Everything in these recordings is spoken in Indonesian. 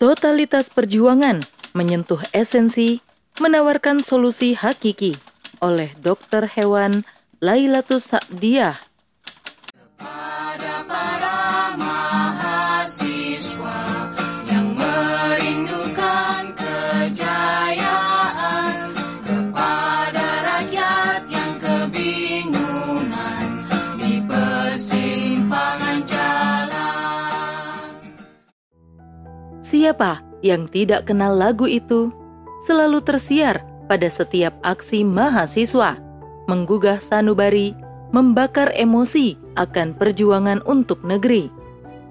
Totalitas perjuangan menyentuh esensi, menawarkan solusi hakiki oleh dokter hewan Lailatus Sa'diyah. Siapa yang tidak kenal lagu itu? Selalu tersiar pada setiap aksi mahasiswa, menggugah sanubari, membakar emosi akan perjuangan untuk negeri.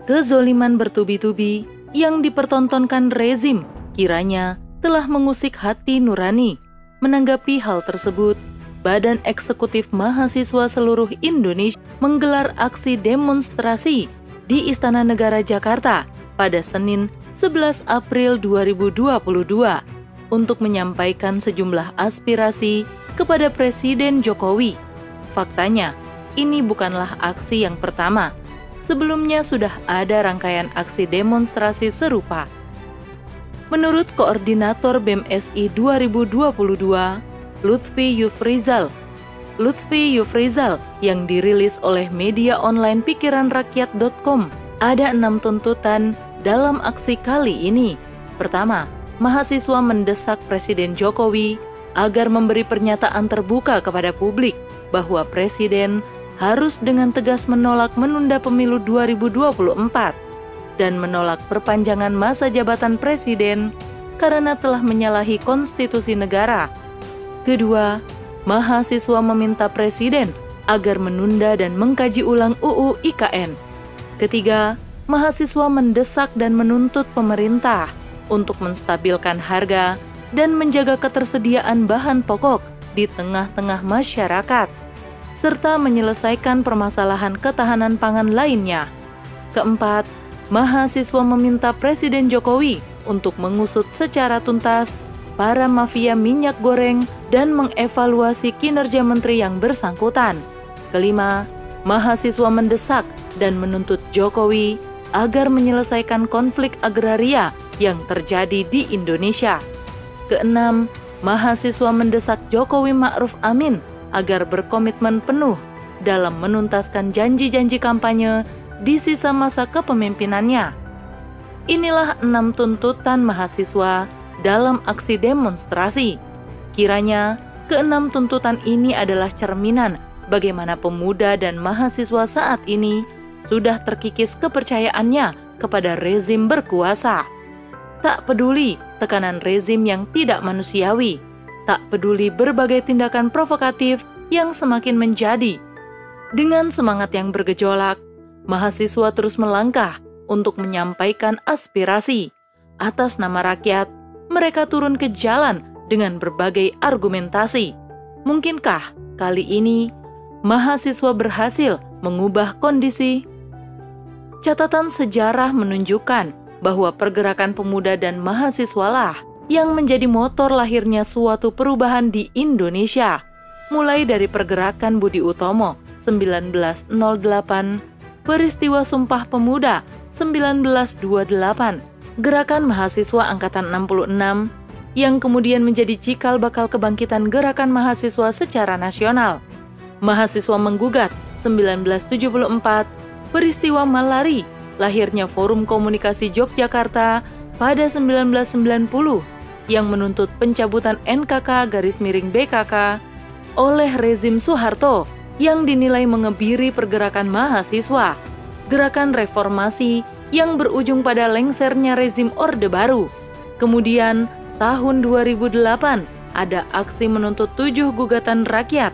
Kezoliman bertubi-tubi yang dipertontonkan rezim kiranya telah mengusik hati nurani. Menanggapi hal tersebut, Badan Eksekutif Mahasiswa seluruh Indonesia menggelar aksi demonstrasi di Istana Negara Jakarta pada Senin 11 April 2022 untuk menyampaikan sejumlah aspirasi kepada Presiden Jokowi. Faktanya, ini bukanlah aksi yang pertama. Sebelumnya sudah ada rangkaian aksi demonstrasi serupa. Menurut Koordinator BEM-SI 2022, Lutfi Yufrizal, Lutfi Yufrizal yang dirilis oleh media online pikiranrakyat.com, ada enam tuntutan dalam aksi kali ini. Pertama, mahasiswa mendesak Presiden Jokowi agar memberi pernyataan terbuka kepada publik bahwa Presiden harus dengan tegas menolak menunda pemilu 2024 dan menolak perpanjangan masa jabatan Presiden karena telah menyalahi konstitusi negara. Kedua, mahasiswa meminta Presiden agar menunda dan mengkaji ulang UU IKN. Ketiga, mahasiswa mendesak dan menuntut pemerintah untuk menstabilkan harga dan menjaga ketersediaan bahan pokok di tengah-tengah masyarakat, serta menyelesaikan permasalahan ketahanan pangan lainnya. Keempat, mahasiswa meminta Presiden Jokowi untuk mengusut secara tuntas para mafia minyak goreng dan mengevaluasi kinerja menteri yang bersangkutan. Kelima, mahasiswa mendesak dan menuntut Jokowi agar menyelesaikan konflik agraria yang terjadi di Indonesia. Keenam, mahasiswa mendesak Jokowi Ma'ruf Amin agar berkomitmen penuh dalam menuntaskan janji-janji kampanye di sisa masa kepemimpinannya. Inilah enam tuntutan mahasiswa dalam aksi demonstrasi. Kiranya, keenam tuntutan ini adalah cerminan bagaimana pemuda dan mahasiswa saat ini sudah terkikis kepercayaannya kepada rezim berkuasa. Tak peduli tekanan rezim yang tidak manusiawi, tak peduli berbagai tindakan provokatif yang semakin menjadi. Dengan semangat yang bergejolak, mahasiswa terus melangkah untuk menyampaikan aspirasi. Atas nama rakyat, mereka turun ke jalan dengan berbagai argumentasi. Mungkinkah kali ini mahasiswa berhasil mengubah kondisi? Catatan sejarah menunjukkan bahwa pergerakan pemuda dan mahasiswalah yang menjadi motor lahirnya suatu perubahan di Indonesia, mulai dari pergerakan Budi Utomo 1908, peristiwa Sumpah Pemuda 1928, gerakan mahasiswa angkatan 66 yang kemudian menjadi cikal bakal kebangkitan gerakan mahasiswa secara nasional. Mahasiswa menggugat 1974, peristiwa Malari lahirnya Forum Komunikasi Yogyakarta pada 1990 yang menuntut pencabutan NKK garis miring BKK oleh rezim Soeharto yang dinilai mengebiri pergerakan mahasiswa, gerakan reformasi yang berujung pada lengsernya rezim Orde Baru. Kemudian, tahun 2008 ada aksi menuntut tujuh gugatan rakyat,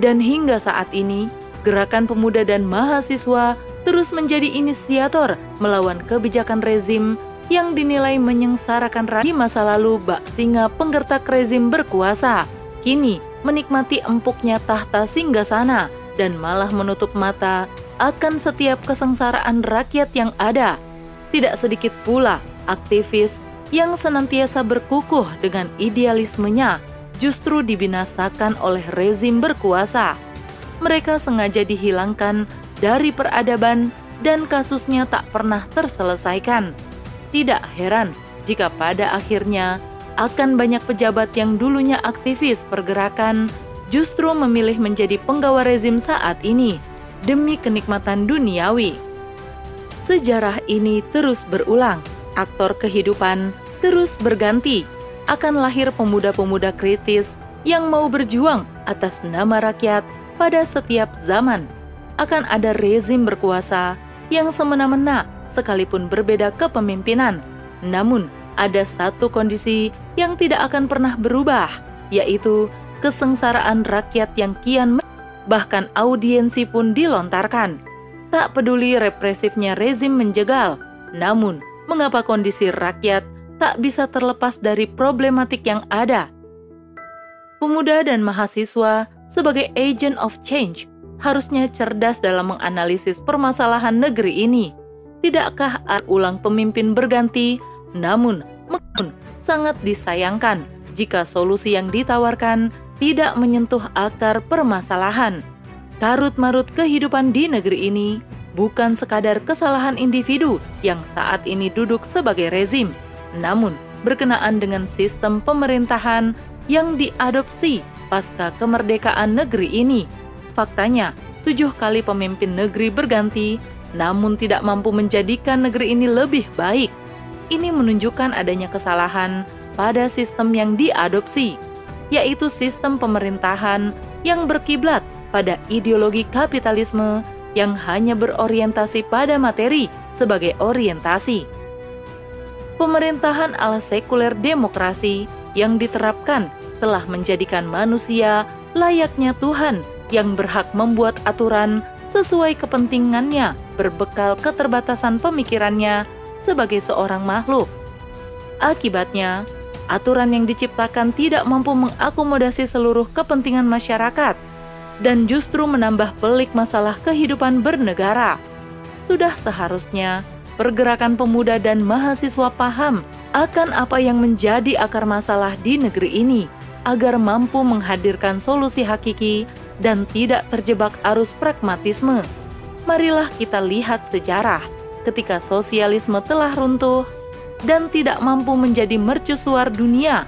dan hingga saat ini, gerakan pemuda dan mahasiswa terus menjadi inisiator melawan kebijakan rezim yang dinilai menyengsarakan rakyat masa lalu Bak Singa penggertak rezim berkuasa. Kini menikmati empuknya tahta singgasana dan malah menutup mata akan setiap kesengsaraan rakyat yang ada. Tidak sedikit pula aktivis yang senantiasa berkukuh dengan idealismenya justru dibinasakan oleh rezim berkuasa. Mereka sengaja dihilangkan dari peradaban dan kasusnya tak pernah terselesaikan. Tidak heran jika pada akhirnya akan banyak pejabat yang dulunya aktivis pergerakan justru memilih menjadi penggawa rezim saat ini demi kenikmatan duniawi. Sejarah ini terus berulang, aktor kehidupan terus berganti, akan lahir pemuda-pemuda kritis yang mau berjuang atas nama rakyat pada setiap zaman. Akan ada rezim berkuasa yang semena-mena sekalipun berbeda kepemimpinan. Namun, ada satu kondisi yang tidak akan pernah berubah, yaitu kesengsaraan rakyat yang kian bahkan audiensi pun dilontarkan. Tak peduli represifnya rezim menjegal, namun mengapa kondisi rakyat tak bisa terlepas dari problematik yang ada? Pemuda dan mahasiswa sebagai agent of change harusnya cerdas dalam menganalisis permasalahan negeri ini. Tidakkah ulang pemimpin berganti, namun sangat disayangkan jika solusi yang ditawarkan tidak menyentuh akar permasalahan. Karut-marut kehidupan di negeri ini bukan sekadar kesalahan individu yang saat ini duduk sebagai rezim, namun berkenaan dengan sistem pemerintahan yang diadopsi pasca kemerdekaan negeri ini. Faktanya, tujuh kali pemimpin negeri berganti, namun tidak mampu menjadikan negeri ini lebih baik. Ini menunjukkan adanya kesalahan pada sistem yang diadopsi yaitu sistem pemerintahan yang berkiblat pada ideologi kapitalisme yang hanya berorientasi pada materi sebagai orientasi. Pemerintahan ala sekuler demokrasi yang diterapkan telah menjadikan manusia layaknya Tuhan yang berhak membuat aturan sesuai kepentingannya berbekal keterbatasan pemikirannya sebagai seorang makhluk. Akibatnya, aturan yang diciptakan tidak mampu mengakomodasi seluruh kepentingan masyarakat dan justru menambah pelik masalah kehidupan bernegara. Sudah seharusnya pergerakan pemuda dan mahasiswa paham akan apa yang menjadi akar masalah di negeri ini agar mampu menghadirkan solusi hakiki dan tidak terjebak arus pragmatisme. Marilah kita lihat sejarah ketika sosialisme telah runtuh dan tidak mampu menjadi mercusuar dunia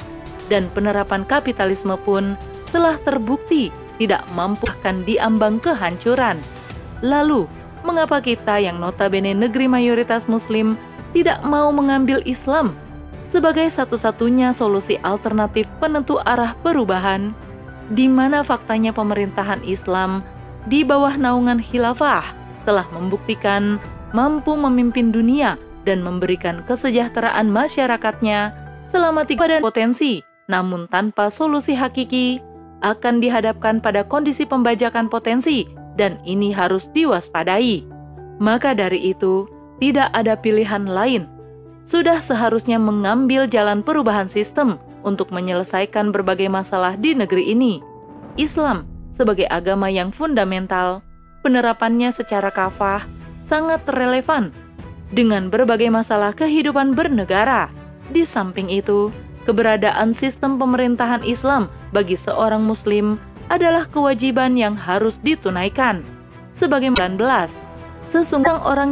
dan penerapan kapitalisme pun telah terbukti tidak mampu akan diambang kehancuran. Lalu, mengapa kita yang notabene negeri mayoritas muslim tidak mau mengambil Islam sebagai satu-satunya solusi alternatif penentu arah perubahan di mana faktanya pemerintahan Islam di bawah naungan khilafah telah membuktikan mampu memimpin dunia dan memberikan kesejahteraan masyarakatnya selama tiga dan potensi, namun tanpa solusi hakiki, akan dihadapkan pada kondisi pembajakan potensi dan ini harus diwaspadai. Maka dari itu, tidak ada pilihan lain. Sudah seharusnya mengambil jalan perubahan sistem untuk menyelesaikan berbagai masalah di negeri ini. Islam sebagai agama yang fundamental, penerapannya secara kafah sangat relevan dengan berbagai masalah kehidupan bernegara. Di samping itu, keberadaan sistem pemerintahan Islam bagi seorang Muslim adalah kewajiban yang harus ditunaikan. Sebagai 19, sesungguhnya orang